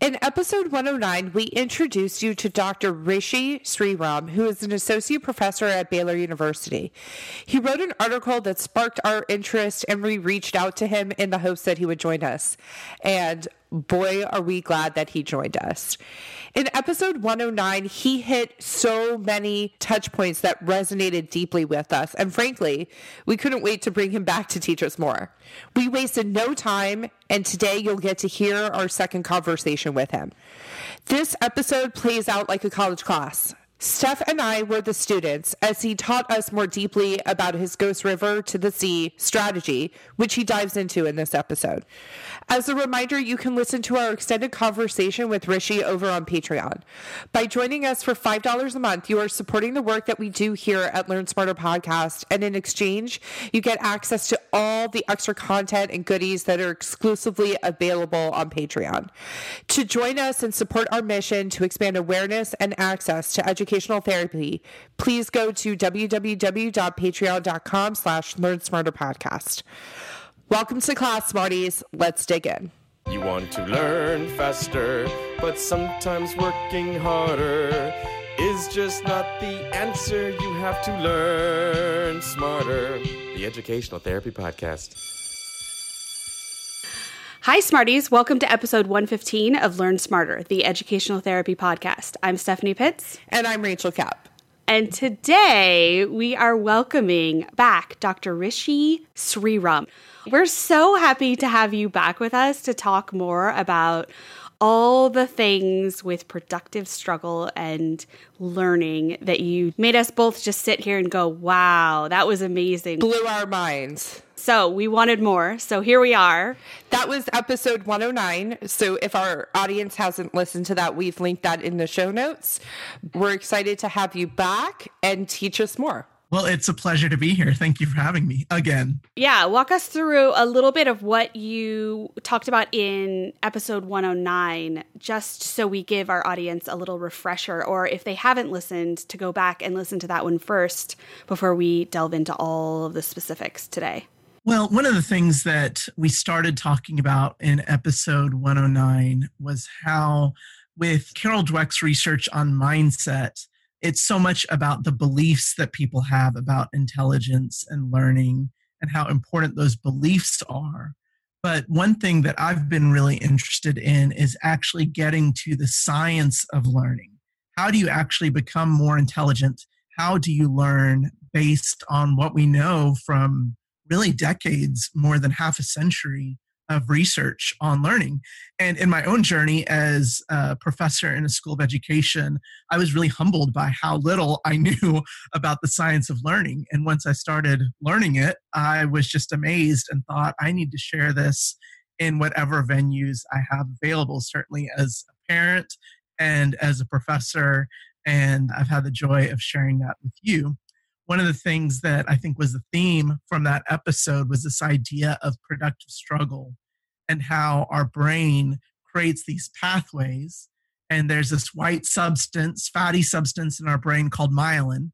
In episode 109, we introduced you to Dr. Rishi Sriram, who is an associate professor at Baylor University. He wrote an article that sparked our interest, and we reached out to him in the hopes that he would join us. And boy, are we glad that he joined us. In episode 109, he hit so many touch points that resonated deeply with us. And frankly, we couldn't wait to bring him back to teach us more. We wasted no time, and today you'll get to hear our second conversation with him. This episode plays out like a college class. Steph and I were the students as he taught us more deeply about his Ghost River to the Sea strategy, which he dives into in this episode. As a reminder, you can listen to our extended conversation with Rishi over on Patreon. By joining us for $5 a month, you are supporting the work that we do here at Learn Smarter Podcast. And in exchange, you get access to all the extra content and goodies that are exclusively available on Patreon. To join us and support our mission to expand awareness and access to educational therapy, please go to www.patreon.com slash Learn Smarter Podcast. Welcome to class, Smarties. Let's dig in. You want to learn faster, but sometimes working harder is just not the answer. You have to learn smarter. The Educational Therapy Podcast. Hi, Smarties. Welcome to episode 115 of Learn Smarter, the Educational Therapy Podcast. I'm Stephanie Pitts. And I'm Rachel Kapp. And today we are welcoming back Dr. Rishi Sriram. We're so happy to have you back with us to talk more about all the things with productive struggle and learning that you made us both just sit here and go, wow, that was amazing. Blew our minds. So we wanted more. So here we are. That was episode 109. So if our audience hasn't listened to that, we've linked that in the show notes. We're excited to have you back and teach us more. Well, it's a pleasure to be here. Thank you for having me again. Yeah, walk us through a little bit of what you talked about in episode 109, just so we give our audience a little refresher, or if they haven't listened, to go back and listen to that one first before we delve into all of the specifics today. Well, one of the things that we started talking about in episode 109 was how, with Carol Dweck's research on mindset, it's so much about the beliefs that people have about intelligence and learning and how important those beliefs are. But one thing that I've been really interested in is actually getting to the science of learning. How do you actually become more intelligent? How do you learn based on what we know from really decades, more than half a century of research on learning. And in my own journey as a professor in a school of education, I was really humbled by how little I knew about the science of learning. And once I started learning it, I was just amazed and thought, I need to share this in whatever venues I have available, certainly as a parent and as a professor. And I've had the joy of sharing that with you one of the things that I think was the theme from that episode was this idea of productive struggle and how our brain creates these pathways. And there's this white substance, fatty substance in our brain called myelin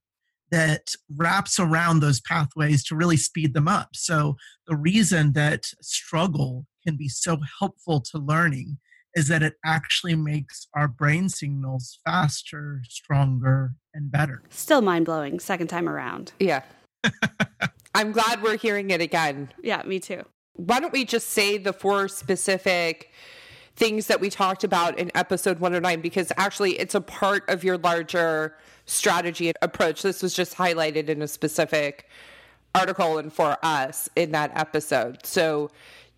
that wraps around those pathways to really speed them up. So, the reason that struggle can be so helpful to learning is that it actually makes our brain signals faster, stronger, and better. Still mind blowing, second time around. Yeah. I'm glad we're hearing it again. Yeah, me too. Why don't we just say the four specific things that we talked about in episode 109 because actually it's a part of your larger strategy and approach. This was just highlighted in a specific article and for us in that episode. So,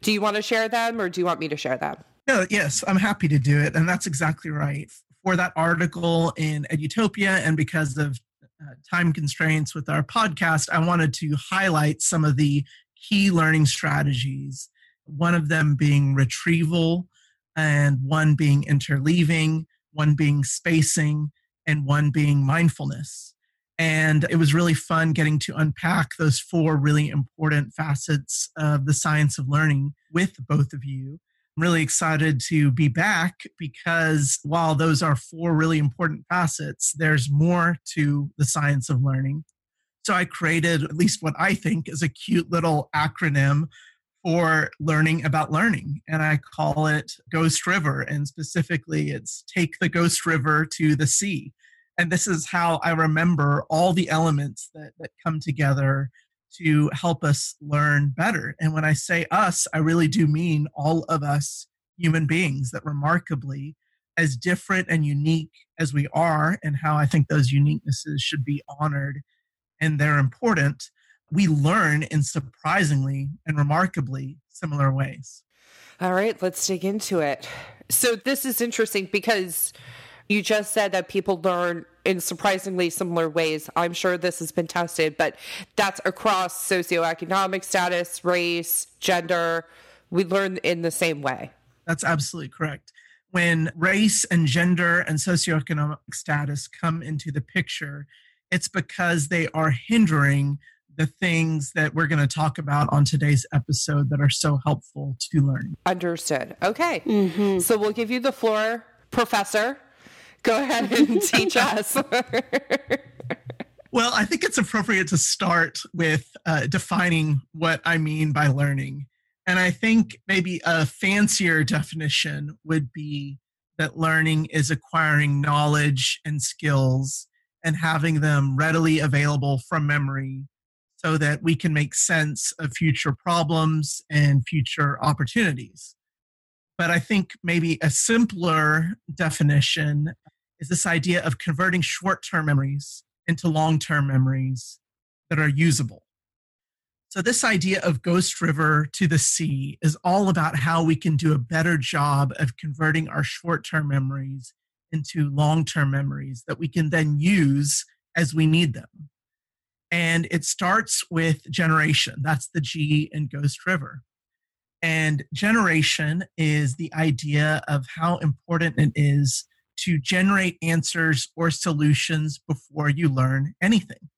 do you want to share them or do you want me to share them? No, yes, I'm happy to do it. And that's exactly right. For that article in Edutopia, and because of uh, time constraints with our podcast, I wanted to highlight some of the key learning strategies, one of them being retrieval, and one being interleaving, one being spacing, and one being mindfulness. And it was really fun getting to unpack those four really important facets of the science of learning with both of you really excited to be back because while those are four really important facets, there's more to the science of learning. So I created at least what I think is a cute little acronym for learning about learning. And I call it Ghost River. And specifically, it's take the Ghost River to the sea. And this is how I remember all the elements that, that come together to help us learn better. And when I say us, I really do mean all of us human beings that remarkably, as different and unique as we are, and how I think those uniquenesses should be honored and they're important, we learn in surprisingly and remarkably similar ways. All right, let's dig into it. So, this is interesting because you just said that people learn in surprisingly similar ways. I'm sure this has been tested, but that's across socioeconomic status, race, gender. We learn in the same way. That's absolutely correct. When race and gender and socioeconomic status come into the picture, it's because they are hindering the things that we're going to talk about on today's episode that are so helpful to learning. Understood. Okay. Mm-hmm. So we'll give you the floor, Professor. Go ahead and teach us. well, I think it's appropriate to start with uh, defining what I mean by learning. And I think maybe a fancier definition would be that learning is acquiring knowledge and skills and having them readily available from memory so that we can make sense of future problems and future opportunities. But I think maybe a simpler definition is this idea of converting short term memories into long term memories that are usable. So, this idea of Ghost River to the sea is all about how we can do a better job of converting our short term memories into long term memories that we can then use as we need them. And it starts with generation. That's the G in Ghost River. And generation is the idea of how important it is to generate answers or solutions before you learn anything.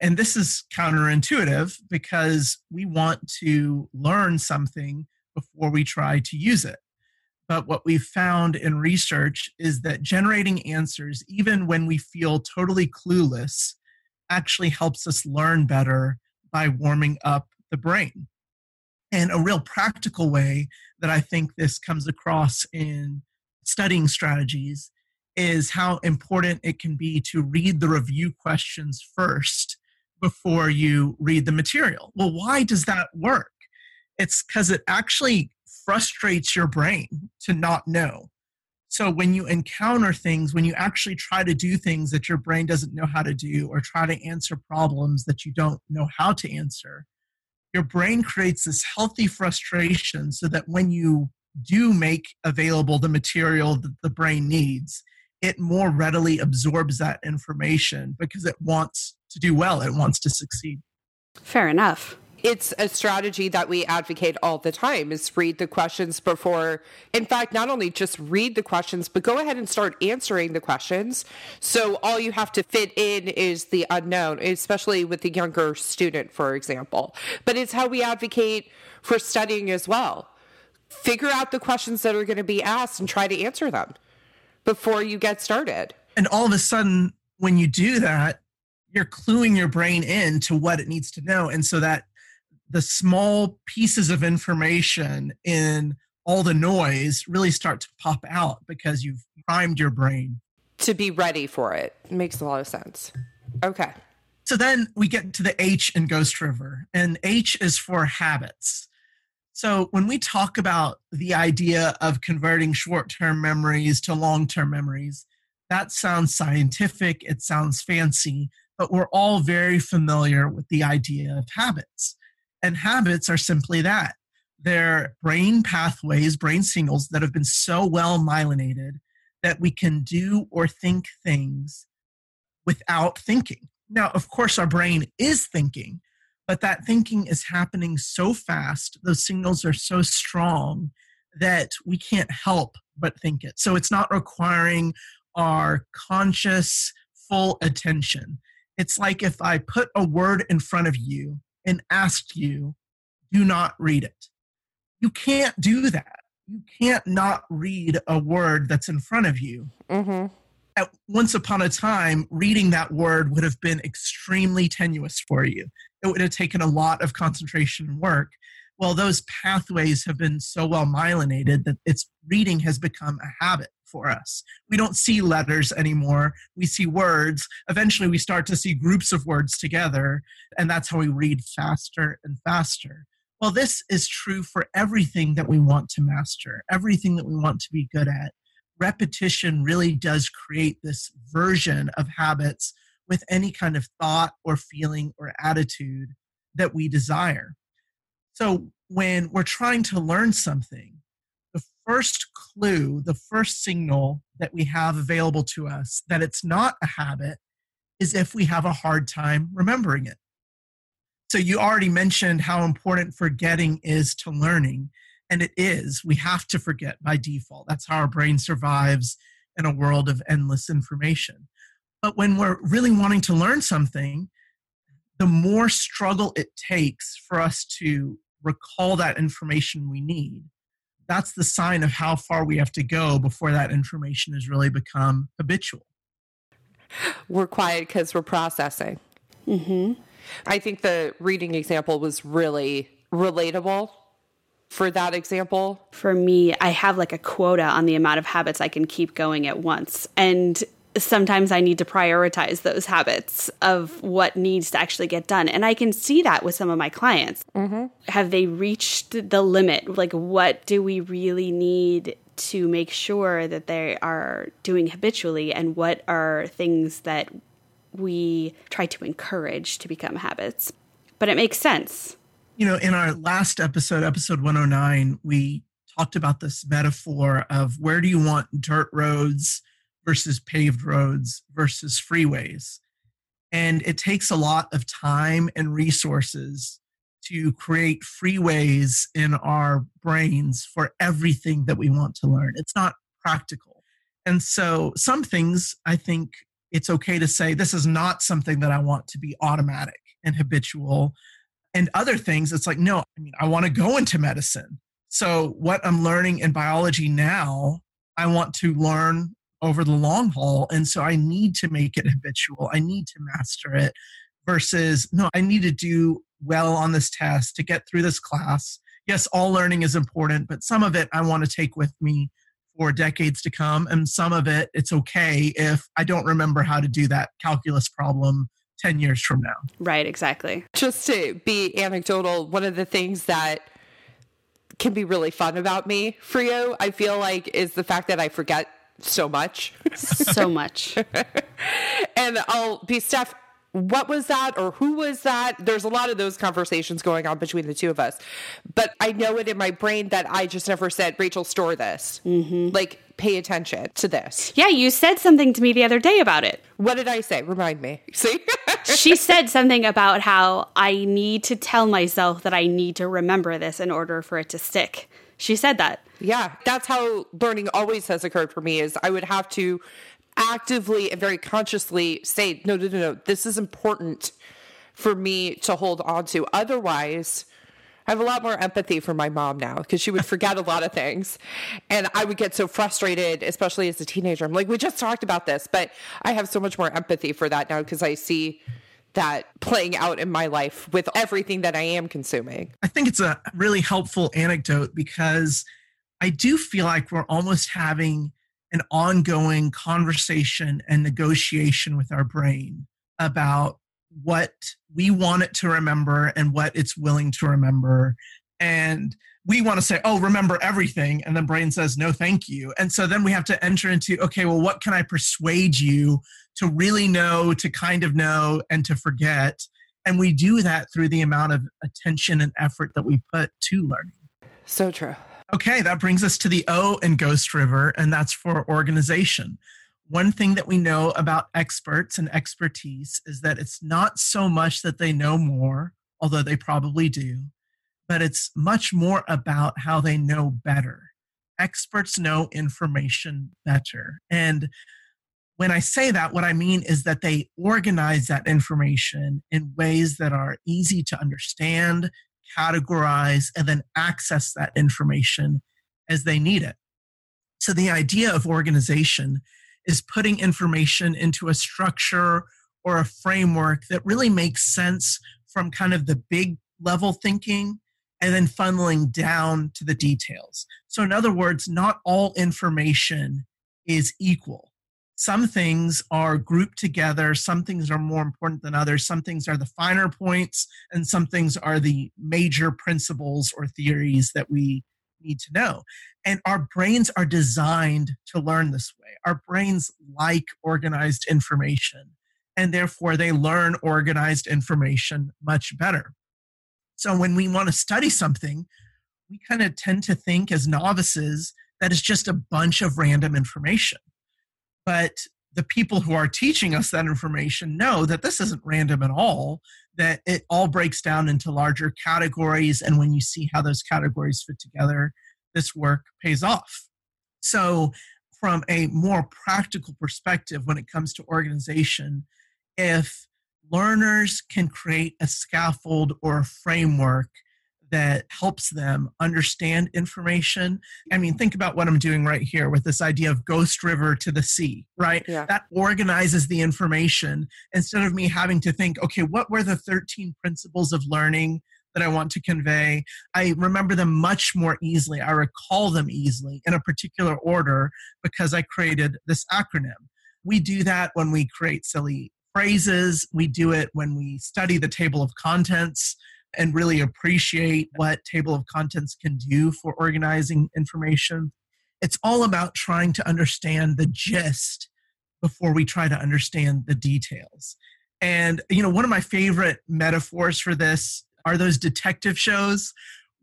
And this is counterintuitive because we want to learn something before we try to use it. But what we've found in research is that generating answers, even when we feel totally clueless, actually helps us learn better by warming up the brain. And a real practical way that I think this comes across in studying strategies is how important it can be to read the review questions first before you read the material. Well, why does that work? It's because it actually frustrates your brain to not know. So when you encounter things, when you actually try to do things that your brain doesn't know how to do, or try to answer problems that you don't know how to answer, your brain creates this healthy frustration so that when you do make available the material that the brain needs, it more readily absorbs that information because it wants to do well, it wants to succeed. Fair enough. It's a strategy that we advocate all the time is read the questions before in fact not only just read the questions but go ahead and start answering the questions. So all you have to fit in is the unknown, especially with the younger student for example. But it's how we advocate for studying as well figure out the questions that are going to be asked and try to answer them before you get started. And all of a sudden, when you do that, you're cluing your brain in to what it needs to know. And so that the small pieces of information in all the noise really start to pop out because you've primed your brain to be ready for it. it makes a lot of sense. Okay. So then we get to the H in Ghost River, and H is for habits. So, when we talk about the idea of converting short term memories to long term memories, that sounds scientific, it sounds fancy, but we're all very familiar with the idea of habits. And habits are simply that they're brain pathways, brain signals that have been so well myelinated that we can do or think things without thinking. Now, of course, our brain is thinking, but that thinking is happening so fast, those signals are so strong that we can't help but think it. So it's not requiring our conscious, full attention. It's like if I put a word in front of you and asked you, do not read it. You can't do that. You can't not read a word that's in front of you. Mm-hmm. At once upon a time, reading that word would have been extremely tenuous for you it would have taken a lot of concentration and work. Well, those pathways have been so well myelinated that its reading has become a habit for us. We don't see letters anymore. We see words. Eventually, we start to see groups of words together, and that's how we read faster and faster. Well, this is true for everything that we want to master, everything that we want to be good at. Repetition really does create this version of habits with any kind of thought or feeling or attitude that we desire. So, when we're trying to learn something, first clue, the first signal that we have available to us that it's not a habit is if we have a hard time remembering it. So, you already mentioned how important forgetting is to learning, and it is. We have to forget by default. That's how our brain survives in a world of endless information. But when we're really wanting to learn something, the more struggle it takes for us to recall that information we need, that's the sign of how far we have to go before that information has really become habitual. We're quiet because we're processing. Mm-hmm. I think the reading example was really relatable for that example. For me, I have like a quota on the amount of habits I can keep going at once. And sometimes I need to prioritize those habits of what needs to actually get done. And I can see that with some of my clients. Mm-hmm. Have they reached the limit? Like, what do we really need to make sure that they are doing habitually? And what are things that we try to encourage to become habits. But it makes sense. You know, in our last episode, episode 109, we talked about this metaphor of where do you want dirt roads versus paved roads versus freeways. And it takes a lot of time and resources to create freeways in our brains for everything that we want to learn. It's not practical. And so, some things I think it's okay to say this is not something that I want to be automatic and habitual. And other things, it's like, no, I mean, I want to go into medicine. So, what I'm learning in biology now, I want to learn over the long haul. And so, I need to make it habitual. I need to master it versus, no, I need to do well on this test to get through this class. Yes, all learning is important, but some of it I want to take with me for decades to come. And some of it, it's okay if I don't remember how to do that calculus problem 10 years from now. Right, exactly. Just to be anecdotal, one of the things that can be really fun about me for you, I feel like, is the fact that I forget so much. so much. and I'll be Steph, what was that or who was that? There's a lot of those conversations going on between the two of us. But I know it in my brain that I just never said, Rachel, store this. Mm-hmm. Like, pay attention to this. Yeah, you said something to me the other day about it. What did I say? Remind me. See? she said something about how I need to tell myself that I need to remember this in order for it to stick. She said that. Yeah, that's how learning always has occurred for me is I would have to actively and very consciously say, no, no, no, no, this is important for me to hold on to. Otherwise, I have a lot more empathy for my mom now because she would forget a lot of things. And I would get so frustrated, especially as a teenager. I'm like, we just talked about this, but I have so much more empathy for that now because I see that playing out in my life with everything that I am consuming. I think it's a really helpful anecdote because I do feel like we're almost having an ongoing conversation and negotiation with our brain about what we want it to remember and what it's willing to remember. And we want to say, oh, remember everything. And then brain says, no, thank you. And so then we have to enter into, okay, well, what can I persuade you to really know, to kind of know, and to forget? And we do that through the amount of attention and effort that we put to learning. So true. Okay, that brings us to the O in Ghost River, and that's for organization. One thing that we know about experts and expertise is that it's not so much that they know more, although they probably do, but it's much more about how they know better. Experts know information better. And when I say that, what I mean is that they organize that information in ways that are easy to understand, categorize, and then access that information as they need it. So the idea of organization is putting information into a structure or a framework that really makes sense from kind of the big level thinking and then funneling down to the details. So, in other words, not all information is equal. Some things are grouped together, some things are more important than others, some things are the finer points, and some things are the major principles or theories that we need to know. And our brains are designed to learn this way. Our brains like organized information, and therefore they learn organized information much better. So when we want to study something, we kind of tend to think as novices that it's just a bunch of random information. But the people who are teaching us that information know that this isn't random at all, that it all breaks down into larger categories. And when you see how those categories fit together, this work pays off. So, from a more practical perspective, when it comes to organization, if learners can create a scaffold or a framework that helps them understand information. I mean, think about what I'm doing right here with this idea of Ghost River to the sea, right? Yeah. That organizes the information instead of me having to think, okay, what were the 13 principles of learning that I want to convey? I remember them much more easily. I recall them easily in a particular order because I created this acronym. We do that when we create silly phrases. We do it when we study the table of contents and really appreciate what table of contents can do for organizing information. It's all about trying to understand the gist before we try to understand the details. And, you know, one of my favorite metaphors for this are those detective shows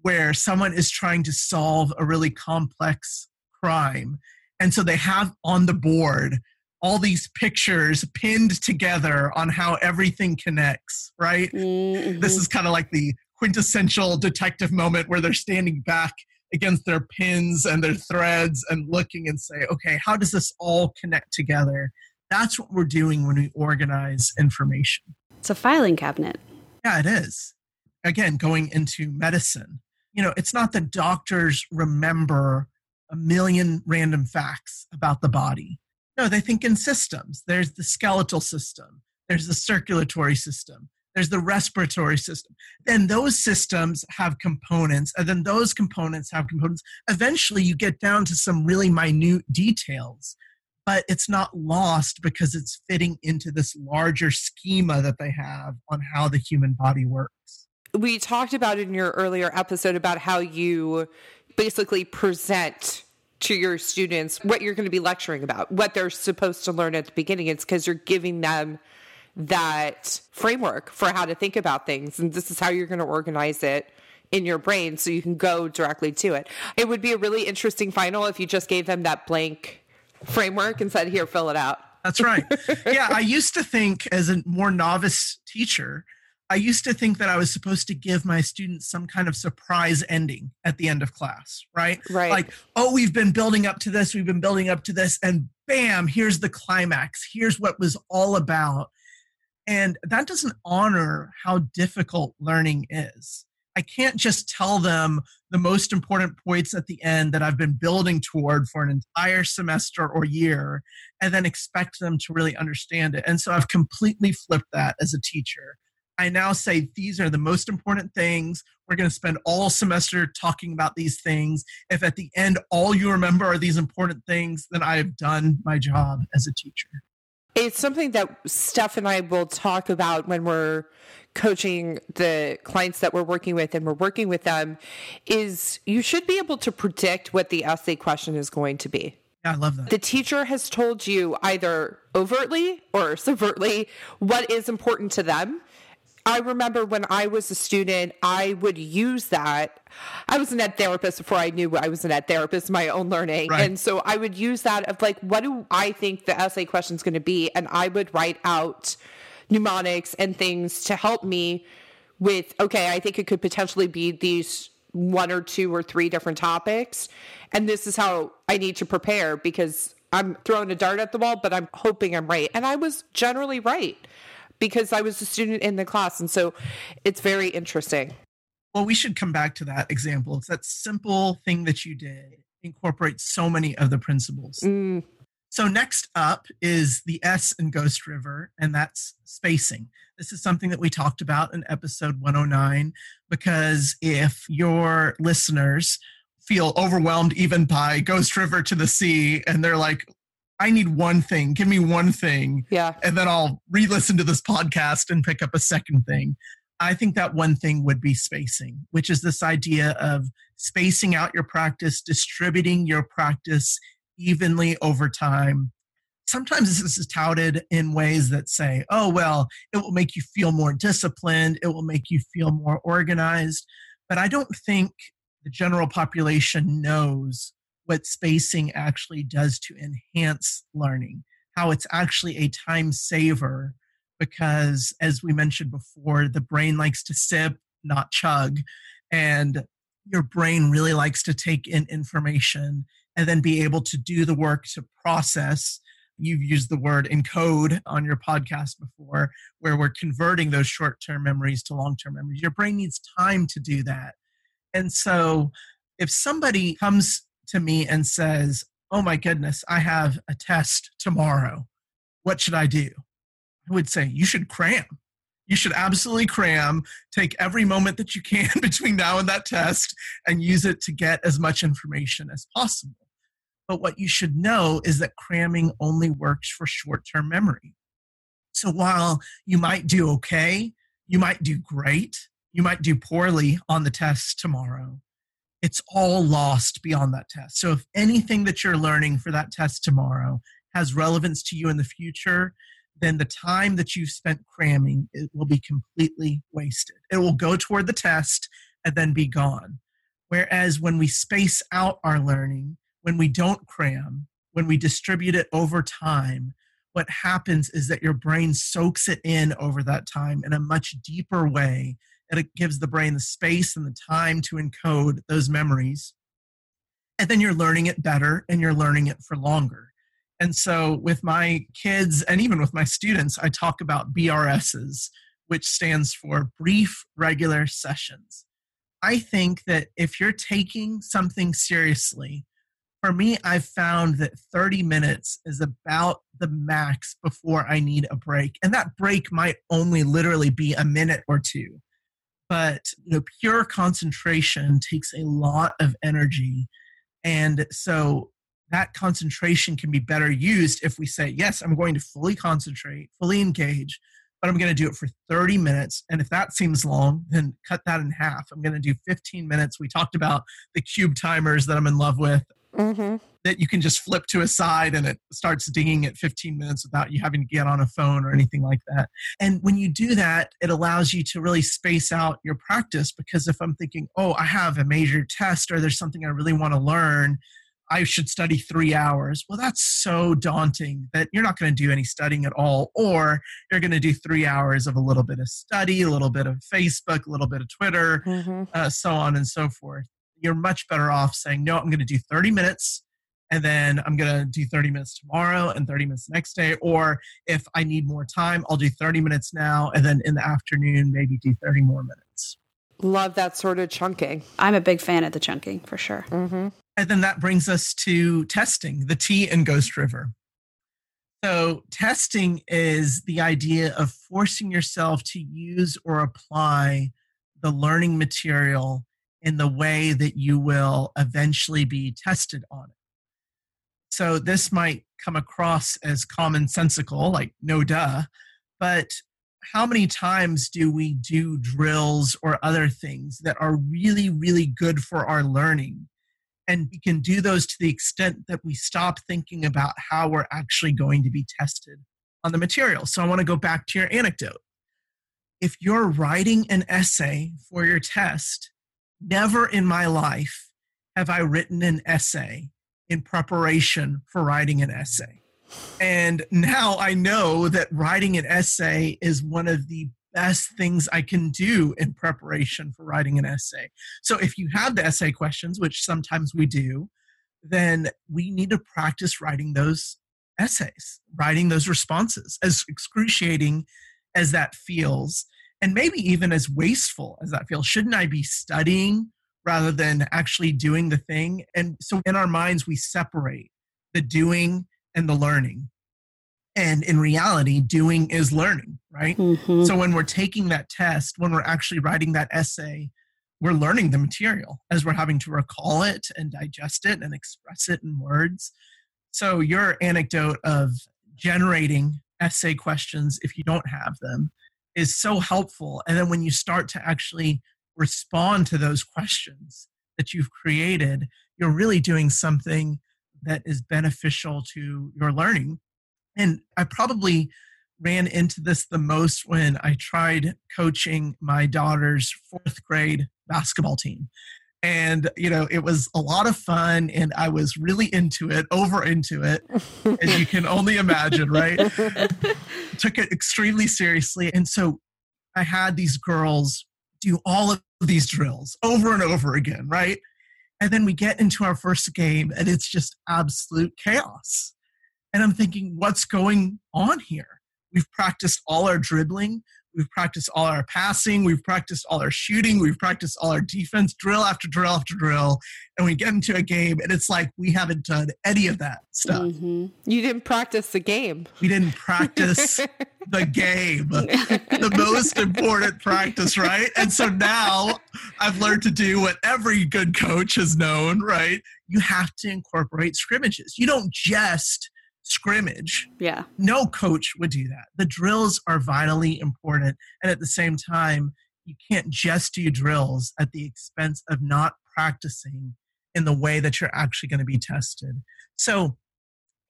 where someone is trying to solve a really complex crime. And so they have on the board all these pictures pinned together on how everything connects, right? Mm-hmm. This is kind of like the quintessential detective moment where they're standing back against their pins and their threads and looking and say, okay, how does this all connect together? That's what we're doing when we organize information. It's a filing cabinet. Yeah, it is. Again, going into medicine, you know, it's not that doctors remember a million random facts about the body no, they think in systems. There's the skeletal system, there's the circulatory system, there's the respiratory system. Then those systems have components, and then those components have components. Eventually, you get down to some really minute details, but it's not lost because it's fitting into this larger schema that they have on how the human body works. We talked about in your earlier episode about how you basically present to your students what you're going to be lecturing about, what they're supposed to learn at the beginning. It's because you're giving them that framework for how to think about things. And this is how you're going to organize it in your brain so you can go directly to it. It would be a really interesting final if you just gave them that blank framework and said, here, fill it out. That's right. yeah, I used to think as a more novice teacher I used to think that I was supposed to give my students some kind of surprise ending at the end of class, right? Right. Like, oh, we've been building up to this, we've been building up to this, and bam, here's the climax. Here's what was all about. And that doesn't honor how difficult learning is. I can't just tell them the most important points at the end that I've been building toward for an entire semester or year and then expect them to really understand it. And so I've completely flipped that as a teacher. I now say these are the most important things. We're going to spend all semester talking about these things. If at the end all you remember are these important things, then I have done my job as a teacher. It's something that Steph and I will talk about when we're coaching the clients that we're working with and we're working with them is you should be able to predict what the essay question is going to be. Yeah, I love that. The teacher has told you either overtly or subvertly what is important to them I remember when I was a student, I would use that. I was an ed therapist before I knew I was an ed therapist, my own learning. Right. And so I would use that of like, what do I think the essay question is going to be? And I would write out mnemonics and things to help me with, okay, I think it could potentially be these one or two or three different topics. And this is how I need to prepare because I'm throwing a dart at the wall, but I'm hoping I'm right. And I was generally right because I was a student in the class. And so it's very interesting. Well, we should come back to that example. It's that simple thing that you did incorporates so many of the principles. Mm. So, next up is the S in Ghost River, and that's spacing. This is something that we talked about in episode 109 because if your listeners feel overwhelmed even by Ghost River to the sea and they're like, I need one thing, give me one thing. Yeah. And then I'll re listen to this podcast and pick up a second thing. I think that one thing would be spacing, which is this idea of spacing out your practice, distributing your practice evenly over time. Sometimes this is touted in ways that say, oh, well, it will make you feel more disciplined, it will make you feel more organized. But I don't think the general population knows what spacing actually does to enhance learning, how it's actually a time saver. Because, as we mentioned before, the brain likes to sip, not chug. And your brain really likes to take in information and then be able to do the work to process. You've used the word encode on your podcast before, where we're converting those short term memories to long term memories. Your brain needs time to do that. And so, if somebody comes to me and says, Oh my goodness, I have a test tomorrow, what should I do? I would say, You should cram. You should absolutely cram, take every moment that you can between now and that test, and use it to get as much information as possible. But what you should know is that cramming only works for short term memory. So while you might do okay, you might do great, you might do poorly on the test tomorrow, it's all lost beyond that test. So if anything that you're learning for that test tomorrow has relevance to you in the future, then the time that you've spent cramming it will be completely wasted. It will go toward the test and then be gone. Whereas when we space out our learning, when we don't cram, when we distribute it over time, what happens is that your brain soaks it in over that time in a much deeper way. And it gives the brain the space and the time to encode those memories. And then you're learning it better and you're learning it for longer. And so, with my kids and even with my students, I talk about BRSs, which stands for brief regular sessions. I think that if you're taking something seriously, for me, I've found that 30 minutes is about the max before I need a break. And that break might only literally be a minute or two. But you know, pure concentration takes a lot of energy. And so that concentration can be better used if we say, yes, I'm going to fully concentrate, fully engage, but I'm going to do it for 30 minutes. And if that seems long, then cut that in half. I'm going to do 15 minutes. We talked about the cube timers that I'm in love with mm-hmm. That you can just flip to a side and it starts dinging at 15 minutes without you having to get on a phone or anything like that. And when you do that, it allows you to really space out your practice because if I'm thinking, oh, I have a major test or there's something I really want to learn, I should study three hours. Well, that's so daunting that you're not going to do any studying at all, or you're going to do three hours of a little bit of study, a little bit of Facebook, a little bit of Twitter, mm-hmm. uh, so on and so forth you're much better off saying, no, I'm going to do 30 minutes and then I'm going to do 30 minutes tomorrow and 30 minutes the next day. Or if I need more time, I'll do 30 minutes now and then in the afternoon, maybe do 30 more minutes. Love that sort of chunking. I'm a big fan of the chunking for sure. Mm-hmm. And then that brings us to testing, the T in Ghost River. So, testing is the idea of forcing yourself to use or apply the learning material in the way that you will eventually be tested on it. So this might come across as commonsensical, like no duh, but how many times do we do drills or other things that are really, really good for our learning? And we can do those to the extent that we stop thinking about how we're actually going to be tested on the material. So I want to go back to your anecdote. If you're writing an essay for your test Never in my life have I written an essay in preparation for writing an essay. And now I know that writing an essay is one of the best things I can do in preparation for writing an essay. So if you have the essay questions, which sometimes we do, then we need to practice writing those essays, writing those responses, as excruciating as that feels and maybe even as wasteful as that feels. Shouldn't I be studying rather than actually doing the thing? And so in our minds, we separate the doing and the learning. And in reality, doing is learning, right? Mhm. So when we're taking that test, when we're actually writing that essay, we're learning the material as we're having to recall it and digest it and express it in words. So your anecdote of generating essay questions if you don't have them is so helpful. And then when you start to actually respond to those questions that you've created, you're really doing something that is beneficial to your learning. And I probably ran into this the most when I tried coaching my daughter's fourth grade basketball team. And, you know, it was a lot of fun and I was really into it, over into it, as you can only imagine, right? Took it extremely seriously. And so I had these girls do all of these drills over and over again, right? And then we get into our first game and it's just absolute chaos. And I'm thinking, what's going on here? We've practiced all our dribbling. We've practiced all our passing. We've practiced all our shooting. We've practiced all our defense, drill after drill after drill. And we get into a game, and it's like we haven't done any of that stuff. Mhm. You didn't practice the game. We didn't practice the game, the most important practice, right? And so now I've learned to do what every good coach has known, right? You have to incorporate scrimmages. You don't just scrimmage Yeah. no coach would do that. The drills are vitally important. And at the same time, you can't just do drills at the expense of not practicing in the way that you're actually going to be tested. So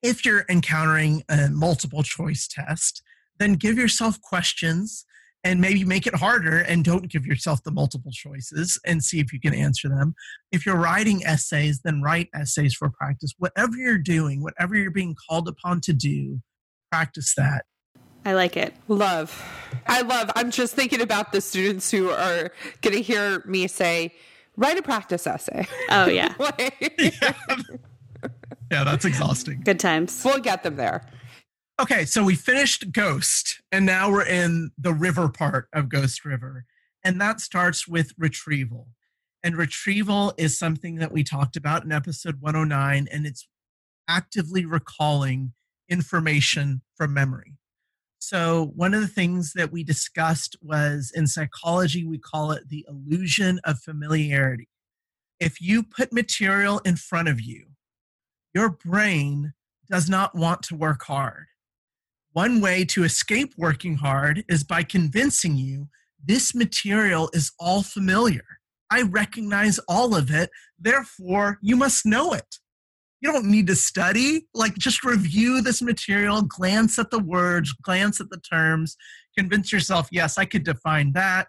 if you're encountering a multiple choice test, then give yourself questions and maybe make it harder and don't give yourself the multiple choices and see if you can answer them. If you're writing essays, then write essays for practice. Whatever you're doing, whatever you're being called upon to do, practice that. I like it. Love. I love. I'm just thinking about the students who are going to hear me say, write a practice essay. Oh, yeah. Like, Yeah, that's exhausting. Good times. we'll get them there. Okay, so we finished Ghost, and now we're in the river part of Ghost River. And that starts with retrieval. And retrieval is something that we talked about in episode 109, and it's actively recalling information from memory. So, one of the things that we discussed was in psychology, we call it the illusion of familiarity. If you put material in front of you, your brain does not want to work hard. One way to escape working hard is by convincing you this material is all familiar. I recognize all of it, therefore, you must know it. You don't need to study, like, just review this material, glance at the words, glance at the terms, convince yourself, yes, I could define that.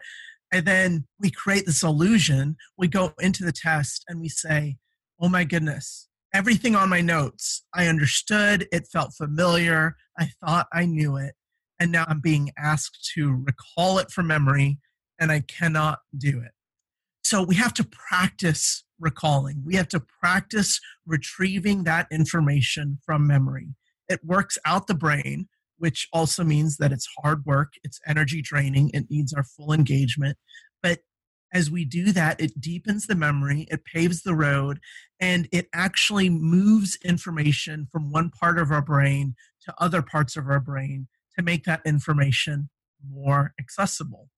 And then we create this illusion. We go into the test and we say, oh my goodness, everything on my notes, I understood, it felt familiar, I thought I knew it, and now I'm being asked to recall it from memory, and I cannot do it. So we have to practice recalling. We have to practice retrieving that information from memory. It works out the brain, which also means that it's hard work, it's energy draining, it needs our full engagement. But as we do that, it deepens the memory, it paves the road, and it actually moves information from one part of our brain to other parts of our brain to make that information more accessible.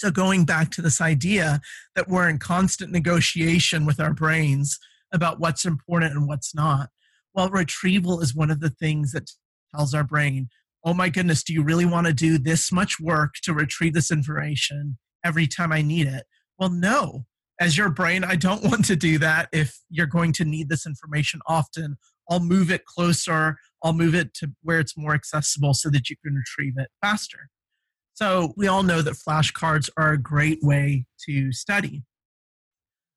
So, going back to this idea that we're in constant negotiation with our brains about what's important and what's not, well, retrieval is one of the things that tells our brain, oh my goodness, do you really want to do this much work to retrieve this information every time I need it? Well, no. As your brain, I don't want to do that if you're going to need this information often. I'll move it closer, I'll move it to where it's more accessible so that you can retrieve it faster. So, we all know that flashcards are a great way to study.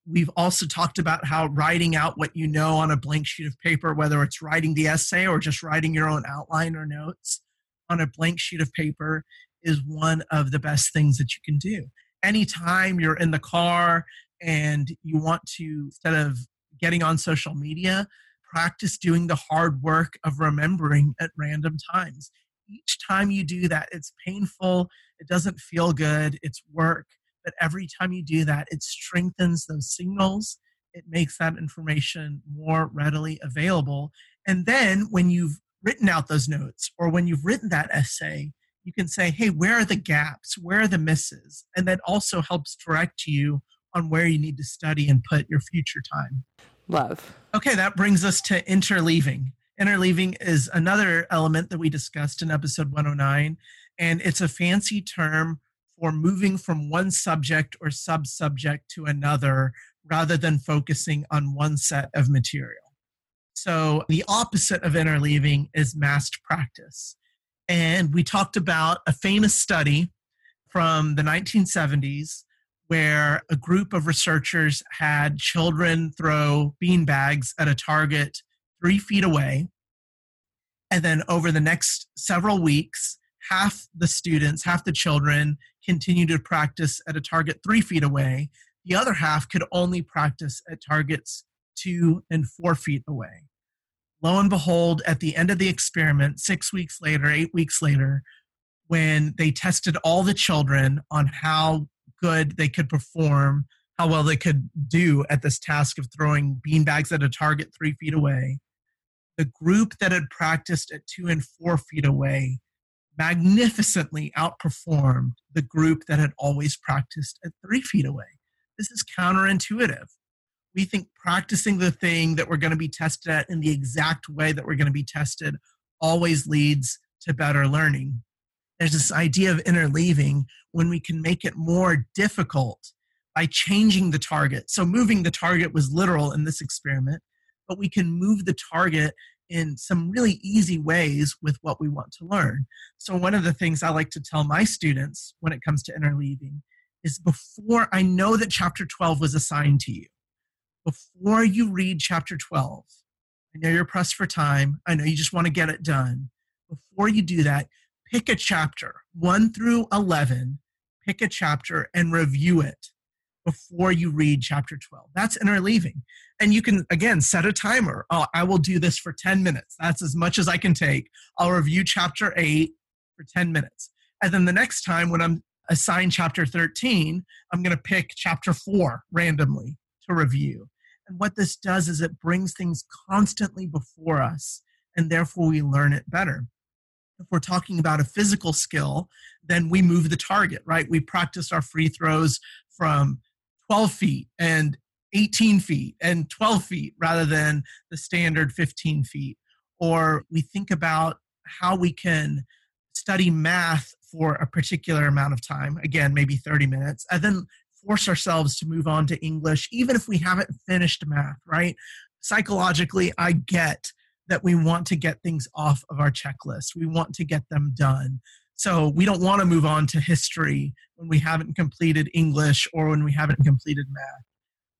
We've also talked about how writing out what you know on a blank sheet of paper, whether it's writing the essay or just writing your own outline or notes on a blank sheet of paper, is one of the best things that you can do. Anytime you're in the car and you want to, instead of getting on social media, practice doing the hard work of remembering at random times. Each time you do that, it's painful, it doesn't feel good, it's work. But every time you do that, it strengthens those signals, it makes that information more readily available, And then when you've written out those notes or when you've written that essay, you can say, hey, where are the gaps? Where are the misses? And that also helps direct you on where you need to study and put your future time. Love. Okay, that brings us to interleaving. Interleaving is another element that we discussed in episode 109, and it's a fancy term for moving from one subject or sub subject to another rather than focusing on one set of material. So, the opposite of interleaving is massed practice. And we talked about a famous study from the 1970s where a group of researchers had children throw bean bags at a target three feet away. And then over the next several weeks, half the students, half the children continued to practice at a target three feet away. The other half could only practice at targets two and four feet away. Lo and behold, at the end of the experiment, six weeks later, eight weeks later, when they tested all the children on how good they could perform, how well they could do at this task of throwing beanbags at a target three feet away. The group that had practiced at two and four feet away magnificently outperformed the group that had always practiced at three feet away. This is counterintuitive. We think practicing the thing that we're going to be tested at in the exact way that we're going to be tested always leads to better learning there's this idea of interleaving when we can make it more difficult by changing the target. So moving the target was literal in this experiment, but we can move the target in some really easy ways with what we want to learn. So one of the things I like to tell my students when it comes to interleaving is before I know that chapter 12 was assigned to you, before you read chapter 12, I know you're pressed for time. I know you just want to get it done. Before you do that, pick a chapter, 1 through 11, pick a chapter and review it before you read chapter 12. That's interleaving. And you can, again, set a timer. Oh, I will do this for 10 minutes. That's as much as I can take. I'll review chapter 8 for 10 minutes. And then the next time when I'm assigned chapter 13, I'm going to pick chapter 4 randomly review. And what this does is it brings things constantly before us, and therefore we learn it better if we're talking about a physical skill, then we move the target, right? We practice our free throws from 12 feet and 18 feet and 12 feet rather than the standard 15 feet. Or we think about how we can study math for a particular amount of time, again, maybe 30 minutes, and then force ourselves to move on to English, even if we haven't finished math, right? Psychologically, I get that we want to get things off of our checklist. We want to get them done. So we don't want to move on to history when we haven't completed English or when we haven't completed math.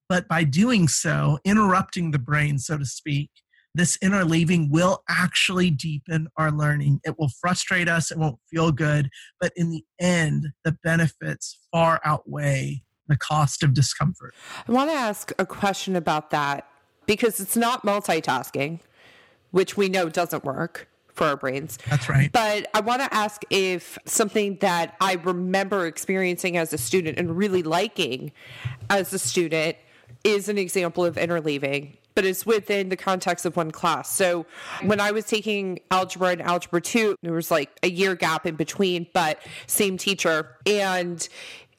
But by doing so, interrupting the brain, so to speak, this interleaving will actually deepen our learning. It will frustrate us, it won't feel good, but in the end, the benefits far outweigh the cost of discomfort. I want to ask a question about that because it's not multitasking which we know doesn't work for our brains. That's right. But I want to ask if something that I remember experiencing as a student and really liking as a student is an example of interleaving but it's within the context of one class. So when I was taking algebra and algebra 2, there was like a year gap in between, but same teacher. And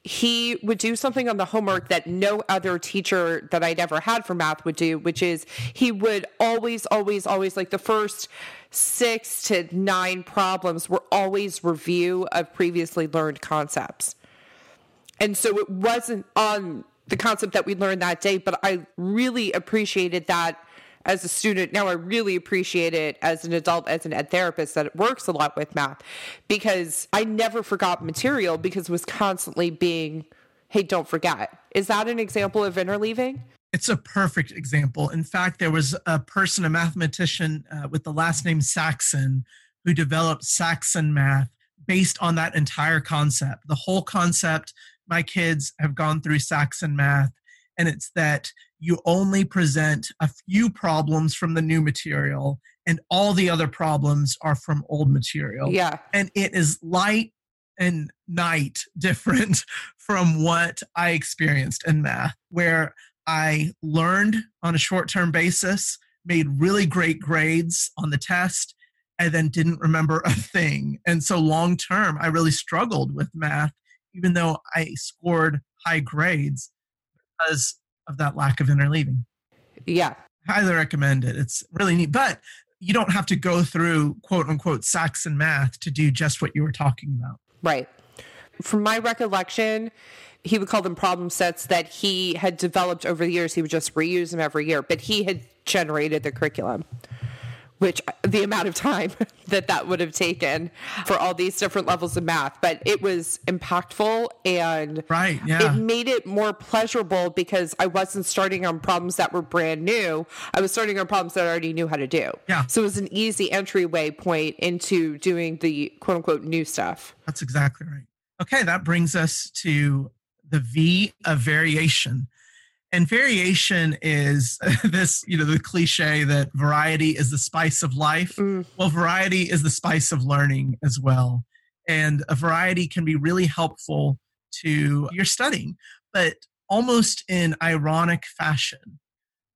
he would do something on the homework that no other teacher that I'd ever had for math would do, which is he would always, always, always like the first six to nine problems were always review of previously learned concepts. And so it wasn't on the concept that we learned that day, but I really appreciated that as a student. Now I really appreciate it as an adult, as an ed therapist, that it works a lot with math because I never forgot material because it was constantly being, hey, don't forget. Is that an example of interleaving? It's a perfect example. In fact, there was a person, a mathematician uh, with the last name Saxon, who developed Saxon math based on that entire concept. The whole concept, my kids have gone through Saxon math, and it's that you only present a few problems from the new material and all the other problems are from old material. Yeah. And it is light and night different from what I experienced in math, where I learned on a short term basis made really great grades on the test and then didn't remember a thing. And so long term, I really struggled with math, even though I scored high grades because of that lack of interleaving. Yeah. Highly recommend it. It's really neat. But you don't have to go through quote unquote Saxon math to do just what you were talking about. Right. From my recollection, he would call them problem sets that he had developed over the years. He would just reuse them every year, but he had generated the curriculum which the amount of time that that would have taken for all these different levels of math but it was impactful and right yeah. it made it more pleasurable because i wasn't starting on problems that were brand new. I was starting on problems that i already knew how to do. Yeah. So it was an easy entryway point into doing the quote unquote new stuff. That's exactly right. Okay that brings us to the v of variation and variation is this you know the cliche that variety is the spice of life. Mm. well variety is the spice of learning as well. And a variety can be really helpful to your studying but almost in ironic fashion.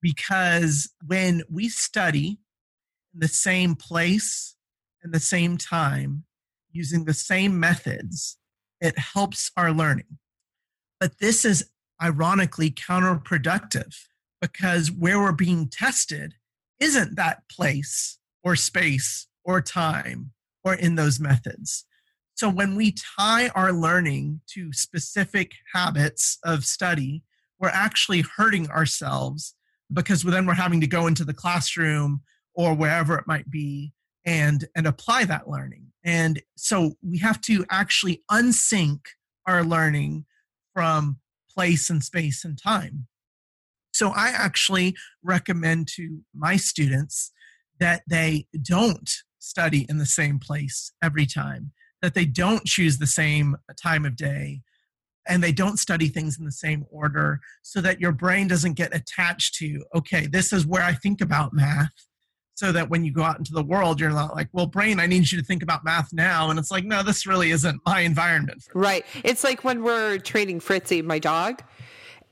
Because when we study in the same place and the same time using the same methods it helps our learning. But this is ironically counterproductive because where we're being tested isn't that place or space or time or in those methods. So when we tie our learning to specific habits of study, we're actually hurting ourselves because then we're having to go into the classroom or wherever it might be and and apply that learning. And so we have to actually unsync our learning from place and space and time. So I actually recommend to my students that they don't study in the same place every time, that they don't choose the same time of day, and they don't study things in the same order so that your brain doesn't get attached to, okay, this is where I think about math so that when you go out into the world, you're not like, well, brain, I need you to think about math now. And it's like, no, this really isn't my environment. Right. It's like when we're training Fritzy, my dog,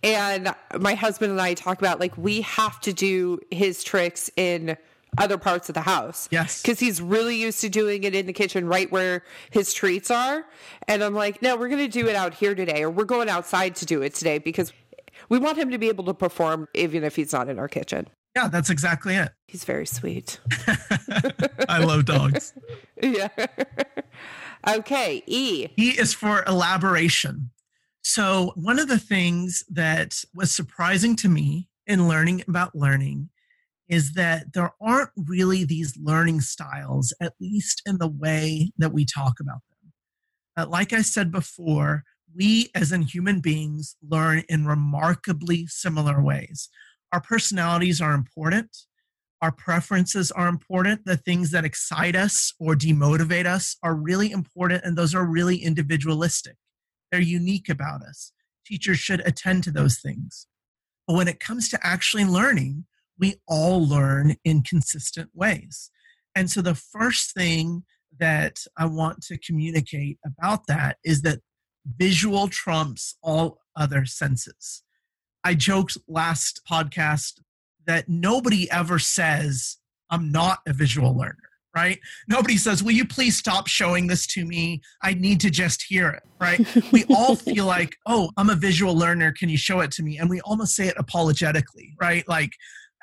and my husband and I talk about like, we have to do his tricks in other parts of the house. Yes. Because he's really used to doing it in the kitchen right where his treats are. And I'm like, no, we're going to do it out here today, or we're going outside to do it today because we want him to be able to perform even if he's not in our kitchen. Yeah, that's exactly it. He's very sweet. I love dogs. yeah. okay, E. E is for elaboration. So, one of the things that was surprising to me in learning about learning is that there aren't really these learning styles, at least in the way that we talk about them. Uh, like I said before, we as in human beings learn in remarkably similar ways. Our personalities are important. Our preferences are important. The things that excite us or demotivate us are really important, and those are really individualistic. They're unique about us. Teachers should attend to those things. But when it comes to actually learning, we all learn in consistent ways. And so the first thing that I want to communicate about that is that visual trumps all other senses. I joked last podcast that nobody ever says, I'm not a visual learner, right? Nobody says, Will you please stop showing this to me? I need to just hear it, right? we all feel like, Oh, I'm a visual learner. Can you show it to me? And we almost say it apologetically, right? Like,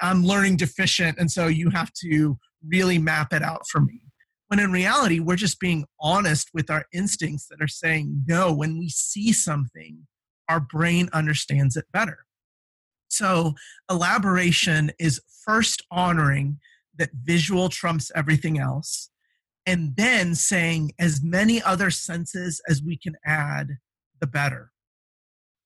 I'm learning deficient. And so you have to really map it out for me. When in reality, we're just being honest with our instincts that are saying, No, when we see something, our brain understands it better. So, elaboration is first honoring that visual trumps everything else, and then saying as many other senses as we can add, the better.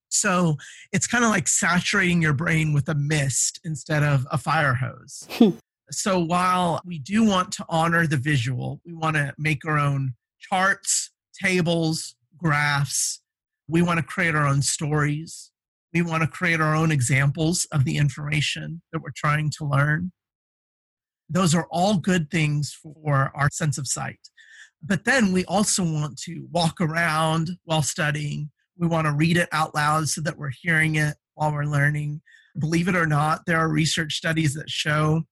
So, it's kind of like saturating your brain with a mist instead of a fire hose. Hmm. so, while we do want to honor the visual, we want to make our own charts, tables, graphs. We want to create our own stories. We want to create our own examples of the information that we're trying to learn. Those are all good things for our sense of sight. But then we also want to walk around while studying. We want to read it out loud so that we're hearing it while we're learning. Believe it or not, there are research studies that show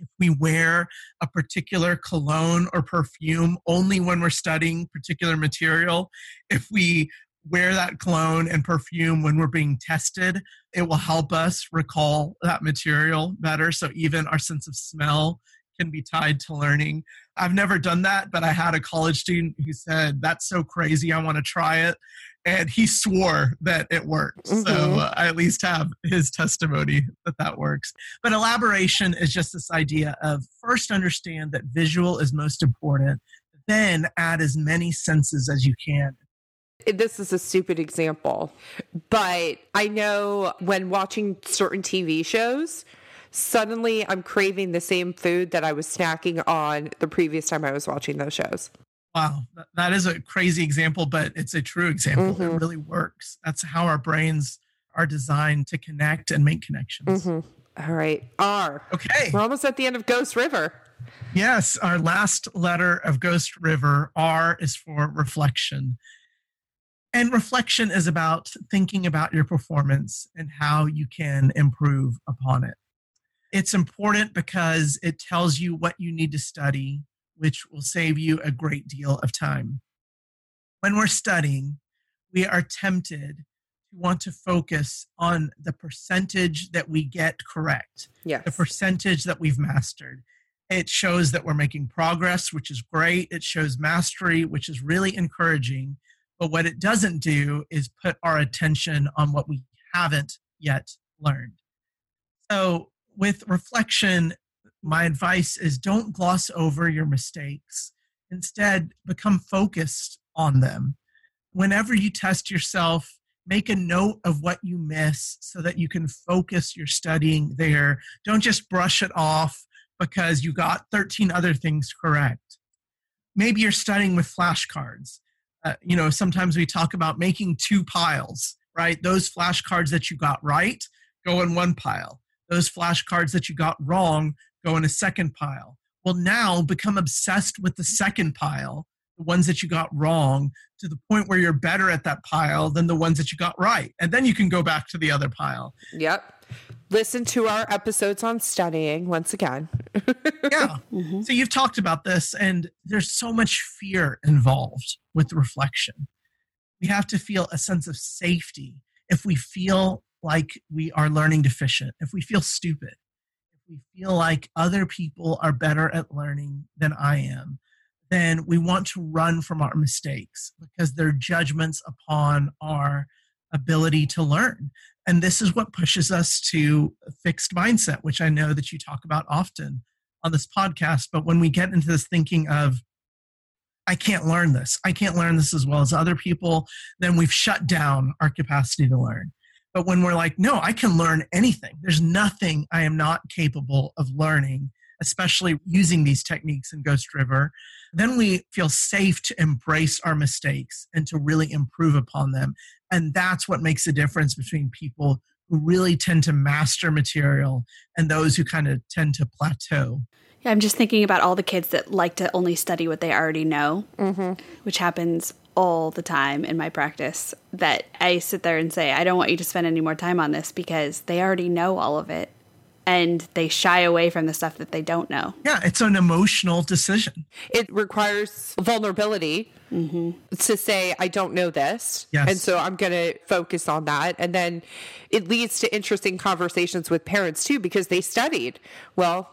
if we wear a particular cologne or perfume only when we're studying particular material, if we wear that cologne and perfume when we're being tested, it will help us recall that material better. So even our sense of smell can be tied to learning. I've never done that, but I had a college student who said, That's so crazy. I want to try it. And he swore that it worked. Mm-hmm. So uh, I at least have his testimony that that works. But elaboration is just this idea of first understand that visual is most important, then add as many senses as you can this is a stupid example, but I know when watching certain TV shows, suddenly I'm craving the same food that I was snacking on the previous time I was watching those shows. Wow, that is a crazy example, but it's a true example. Mm-hmm. It really works. That's how our brains are designed to connect and make connections. Mm-hmm. All right, R. Okay. We're almost at the end of Ghost River. Yes, our last letter of Ghost River, R, is for reflection. And reflection is about thinking about your performance and how you can improve upon it. It's important because it tells you what you need to study, which will save you a great deal of time. When we're studying, we are tempted to want to focus on the percentage that we get correct, yes. the percentage that we've mastered. It shows that we're making progress, which is great. It shows mastery, which is really encouraging. But what it doesn't do is put our attention on what we haven't yet learned. So, with reflection, my advice is don't gloss over your mistakes. Instead, become focused on them. Whenever you test yourself, make a note of what you miss so that you can focus your studying there. Don't just brush it off because you got 13 other things correct. Maybe you're studying with flashcards uh, you know, sometimes we talk about making two piles, right? Those flashcards that you got right go in one pile. Those flashcards that you got wrong go in a second pile. Well, now become obsessed with the second pile, the ones that you got wrong, to the point where you're better at that pile than the ones that you got right. And then you can go back to the other pile. Yep listen to our episodes on studying once again. yeah. Mm-hmm. So you've talked about this, and there's so much fear involved with reflection. We have to feel a sense of safety if we feel like we are learning deficient, if we feel stupid, if we feel like other people are better at learning than I am, then we want to run from our mistakes because they're judgments upon our ability to learn. And this is what pushes us to a fixed mindset, which I know that you talk about often on this podcast. But when we get into this thinking of, I can't learn this, I can't learn this as well as other people, then we've shut down our capacity to learn. But when we're like, no, I can learn anything, there's nothing I am not capable of learning, especially using these techniques in Ghost River, then we feel safe to embrace our mistakes and to really improve upon them. And that's what makes the difference between people who really tend to master material and those who kind of tend to plateau. Yeah, I'm just thinking about all the kids that like to only study what they already know, mm-hmm. which happens all the time in my practice. That I sit there and say, I don't want you to spend any more time on this because they already know all of it and they shy away from the stuff that they don't know. Yeah, it's an emotional decision. It requires vulnerability mm-hmm. to say, I don't know this. Yes. And so I'm going to focus on that. And then it leads to interesting conversations with parents too, because they studied. Well,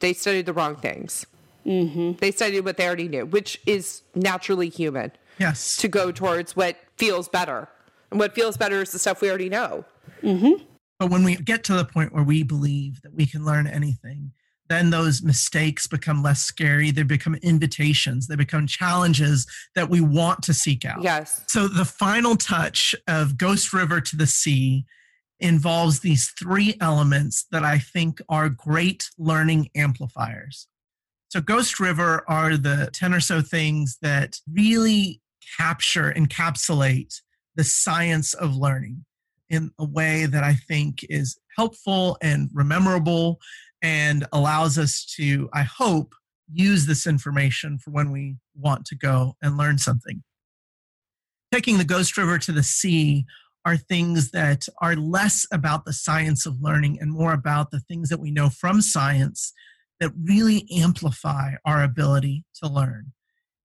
they studied the wrong things. Mm-hmm. They studied what they already knew, which is naturally human. Yes. To go towards what feels better. And what feels better is the stuff we already know. Mm-hmm. But when we get to the point where we believe that we can learn anything, then those mistakes become less scary. They become invitations, they become challenges that we want to seek out. Yes. So the final touch of Ghost River to the Sea involves these three elements that I think are great learning amplifiers. So, Ghost River are the 10 or so things that really capture, encapsulate the science of learning in a way that I think is helpful and rememberable and allows us to, I hope, use this information for when we want to go and learn something. Taking the Ghost River to the sea are things that are less about the science of learning and more about the things that we know from science that really amplify our ability to learn.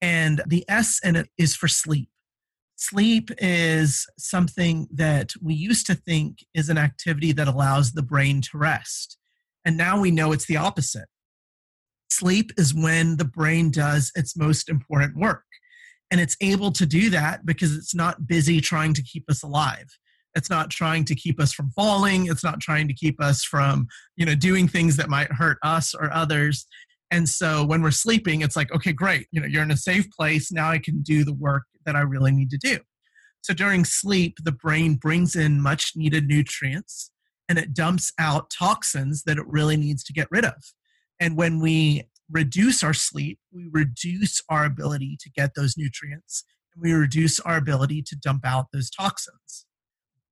And the S in it is for sleep. Sleep is something that we used to think is an activity that allows the brain to rest. And now we know it's the opposite. Sleep is when the brain does its most important work. And it's able to do that because it's not busy trying to keep us alive. It's not trying to keep us from falling. It's not trying to keep us from, you know, doing things that might hurt us or others. And so when we're sleeping, it's like, okay, great. You know, you're in a safe place. Now I can do the work that I really need to do. So during sleep, the brain brings in much needed nutrients and it dumps out toxins that it really needs to get rid of. And when we reduce our sleep, we reduce our ability to get those nutrients and we reduce our ability to dump out those toxins.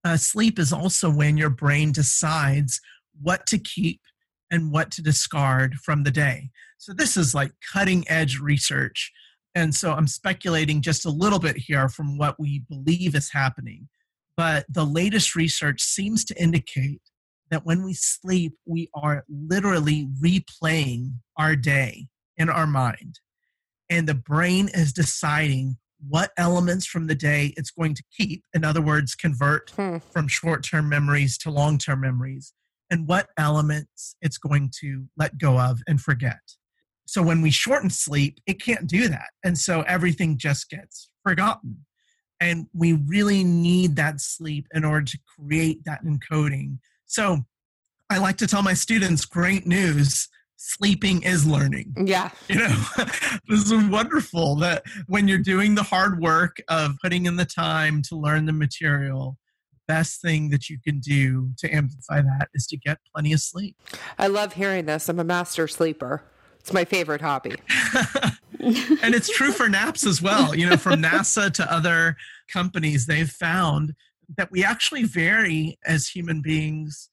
Uh, sleep is also when your brain decides what to keep and what to discard from the day. So, this is like cutting edge research. And so, I'm speculating just a little bit here from what we believe is happening. But the latest research seems to indicate that when we sleep, we are literally replaying our day in our mind. And the brain is deciding what elements from the day it's going to keep. In other words, convert hmm. from short term memories to long term memories, and what elements it's going to let go of and forget. So when we shorten sleep, it can't do that. And so everything just gets forgotten. And we really need that sleep in order to create that encoding. So I like to tell my students great news sleeping is learning. Yeah. You know, this is wonderful that when you're doing the hard work of putting in the time to learn the material, best thing that you can do to amplify that is to get plenty of sleep. I love hearing this. I'm a master sleeper. It's my favorite hobby. and it's true for naps as well. You know, from NASA to other companies, they've found that we actually vary as human beings.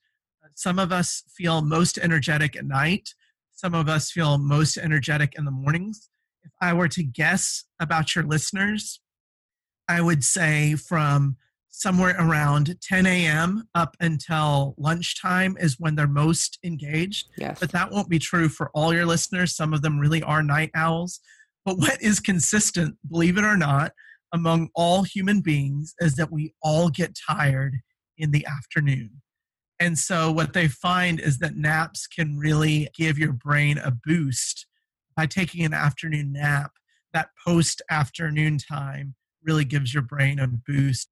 Some of us feel most energetic at night. Some of us feel most energetic in the mornings. If I were to guess about your listeners, I would say from somewhere around 10 a.m. up until lunchtime is when they're most engaged. Yes. But that won't be true for all your listeners. Some of them really are night owls. But what is consistent, believe it or not, among all human beings is that we all get tired in the afternoon. And so, what they find is that naps can really give your brain a boost by taking an afternoon nap. That post afternoon time really gives your brain a boost.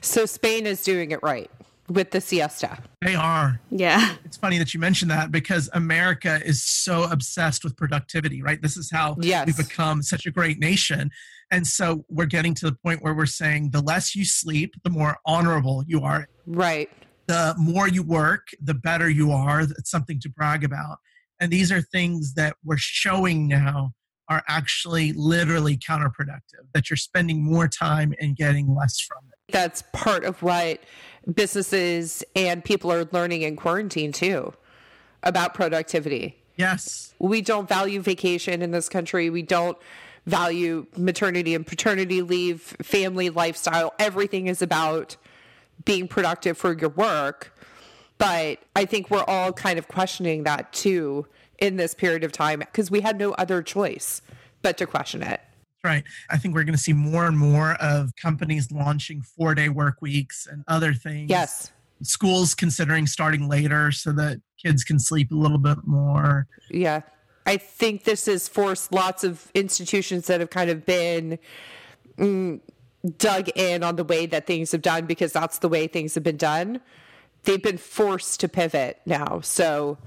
So, Spain is doing it right with the siesta. They are. Yeah. It's funny that you mentioned that because America is so obsessed with productivity, right? This is how yes. we've become such a great nation. And so we're getting to the point where we're saying the less you sleep, the more honorable you are. Right the more you work, the better you are. It's something to brag about. And these are things that we're showing now are actually literally counterproductive, that you're spending more time and getting less from it. That's part of what businesses and people are learning in quarantine too about productivity. Yes. We don't value vacation in this country. We don't value maternity and paternity leave, family lifestyle. Everything is about being productive for your work. But I think we're all kind of questioning that too in this period of time because we had no other choice but to question it. Right. I think we're going to see more and more of companies launching four day work weeks and other things. Yes. Schools considering starting later so that kids can sleep a little bit more. Yeah. I think this has forced lots of institutions that have kind of been mm, dug in on the way that things have done because that's the way things have been done. They've been forced to pivot now. So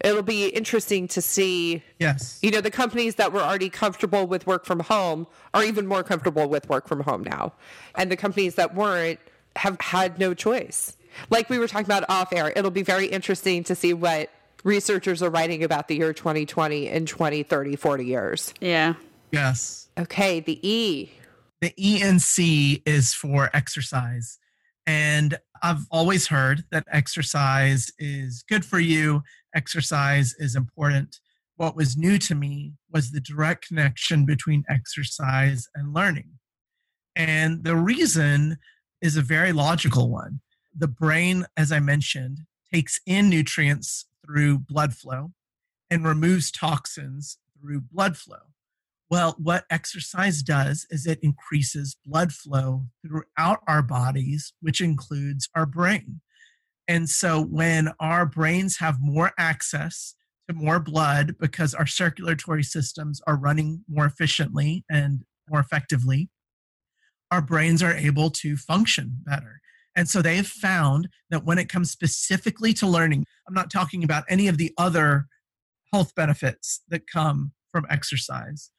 it'll be interesting to see. Yes. You know, the companies that were already comfortable with work from home are even more comfortable with work from home now. And the companies that weren't have had no choice. Like we were talking about off air, it'll be very interesting to see what researchers are writing about the year 2020 in 20, 30, 40 years. Yeah. Yes. Okay, the E the ENC is for exercise. And I've always heard that exercise is good for you, exercise is important. What was new to me was the direct connection between exercise and learning. And the reason is a very logical one. The brain, as I mentioned, takes in nutrients through blood flow. and removes toxins through blood flow. Well, what exercise does is it increases blood flow throughout our bodies, which includes our brain. And so when our brains have more access to more blood because our circulatory systems are running more efficiently and more effectively, our brains are able to function better. And so they have found that when it comes specifically to learning, I'm not talking about any of the other health benefits that come from exercise.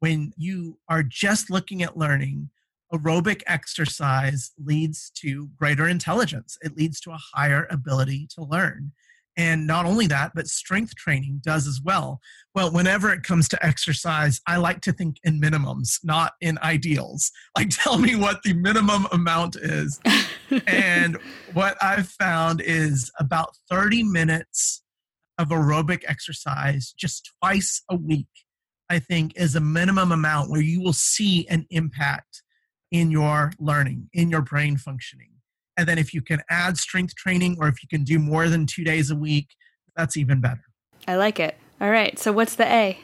When you are just looking at learning, aerobic exercise leads to greater intelligence. It leads to a higher ability to learn. And not only that, but strength training does as well. Well, whenever it comes to exercise, I like to think in minimums, not in ideals. Like, tell me what the minimum amount is. and what I've found is about 30 minutes of aerobic exercise just twice a week, I think, is a minimum amount where you will see an impact in your learning, in your brain functioning. And then if you can add strength training or if you can do more than two days a week, that's even better. I like it. All right. So what's the A?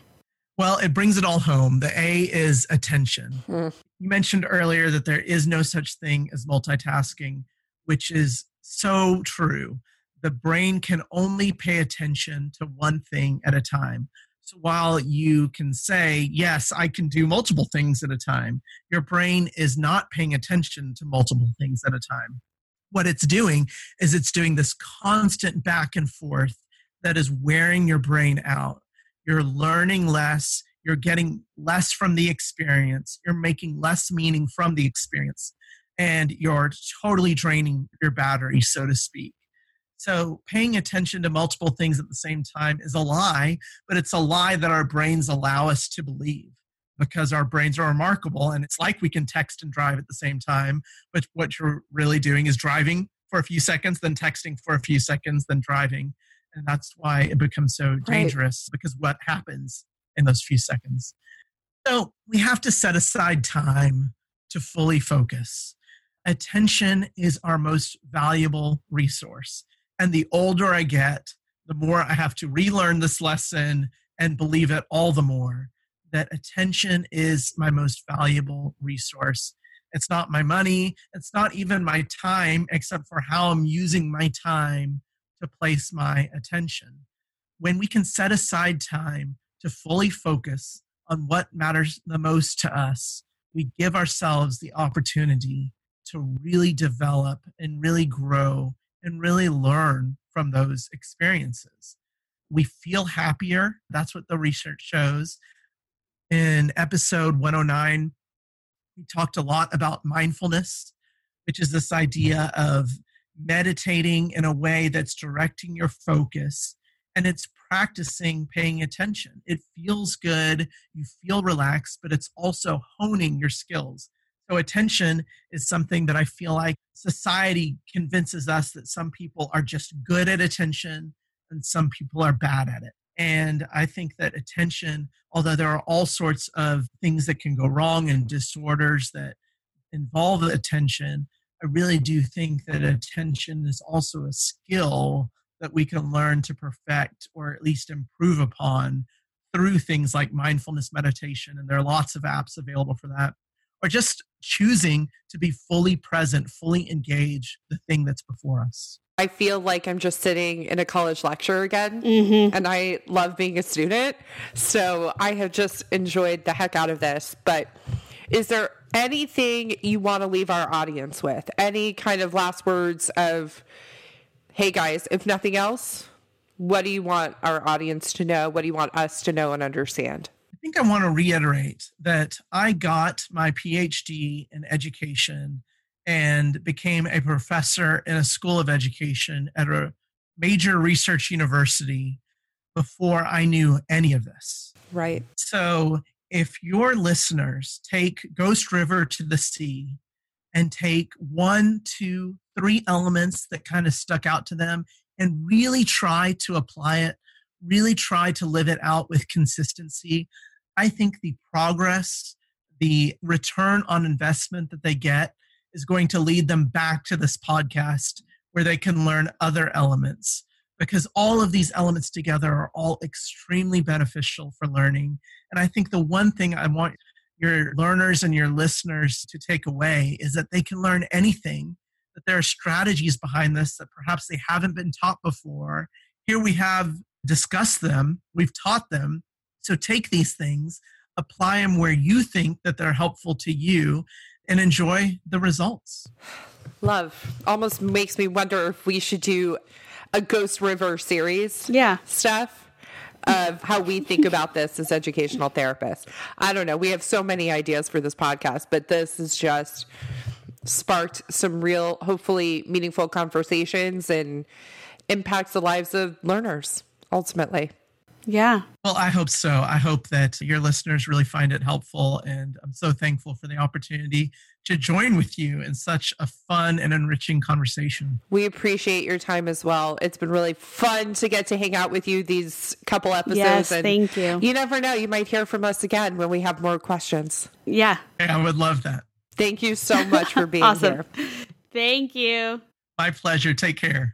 Well, it brings it all home. The A is attention. Mm. You mentioned earlier that there is no such thing as multitasking, which is so true. The brain can only pay attention to one thing at a time. So while you can say, yes, I can do multiple things at a time, your brain is not paying attention to multiple things at a time. What it's doing is it's doing this constant back and forth that is wearing your brain out. You're learning less, you're getting less from the experience, you're making less meaning from the experience, and you're totally draining your battery, so to speak. So, paying attention to multiple things at the same time is a lie, but it's a lie that our brains allow us to believe because our brains are remarkable. And it's like we can text and drive at the same time, but what you're really doing is driving for a few seconds, then texting for a few seconds, then driving. And that's why it becomes so dangerous right. because what happens in those few seconds? So, we have to set aside time to fully focus. Attention is our most valuable resource. And the older I get, the more I have to relearn this lesson and believe it all the more that attention is my most valuable resource. It's not my money, it's not even my time, except for how I'm using my time to place my attention. When we can set aside time to fully focus on what matters the most to us, we give ourselves the opportunity to really develop and really grow and really learn from those experiences. We feel happier. That's what the research shows. In episode 109, we talked a lot about mindfulness, which is this idea of meditating in a way that's directing your focus and it's practicing paying attention. It feels good, you feel relaxed, but it's also honing your skills. So, attention is something that I feel like society convinces us that some people are just good at attention and some people are bad at it. And I think that attention, although there are all sorts of things that can go wrong and disorders that involve attention, I really do think that attention is also a skill that we can learn to perfect or at least improve upon through things like mindfulness meditation. And there are lots of apps available for that or just choosing to be fully present, fully engage the thing that's before us. I feel like I'm just sitting in a college lecture again, mm-hmm. and I love being a student. So I have just enjoyed the heck out of this. But is there anything you want to leave our audience with? Any kind of last words of, hey guys, if nothing else, what do you want our audience to know? What do you want us to know and understand? Think I want to reiterate that I got my PhD in education and became a professor in a school of education at a major research university before I knew any of this. Right. So if your listeners take Ghost River to the sea and take one, two, three elements that kind of stuck out to them and really try to apply it, really try to live it out with consistency, I think the progress, the return on investment that they get is going to lead them back to this podcast where they can learn other elements. because all of these elements together are all extremely beneficial for learning. And I think the one thing I want your learners and your listeners to take away is that they can learn anything, that there are strategies behind this that perhaps they haven't been taught before. Here we have discussed them, we've taught them. So take these things, apply them where you think that they're helpful to you, and enjoy the results. Love almost makes me wonder if we should do a Ghost River series. Yeah. Stuff of how we think about this as educational therapists. I don't know. We have so many ideas for this podcast, but this has just sparked some real, hopefully meaningful conversations and impacts the lives of learners ultimately. Yeah. Well, I hope so. I hope that your listeners really find it helpful. And I'm so thankful for the opportunity to join with you in such a fun and enriching conversation. We appreciate your time as well. It's been really fun to get to hang out with you these couple episodes. Yes, and thank you. You never know. You might hear from us again when we have more questions. Yeah. I would love that. Thank you so much for being awesome. here. Thank you. My pleasure. Take care.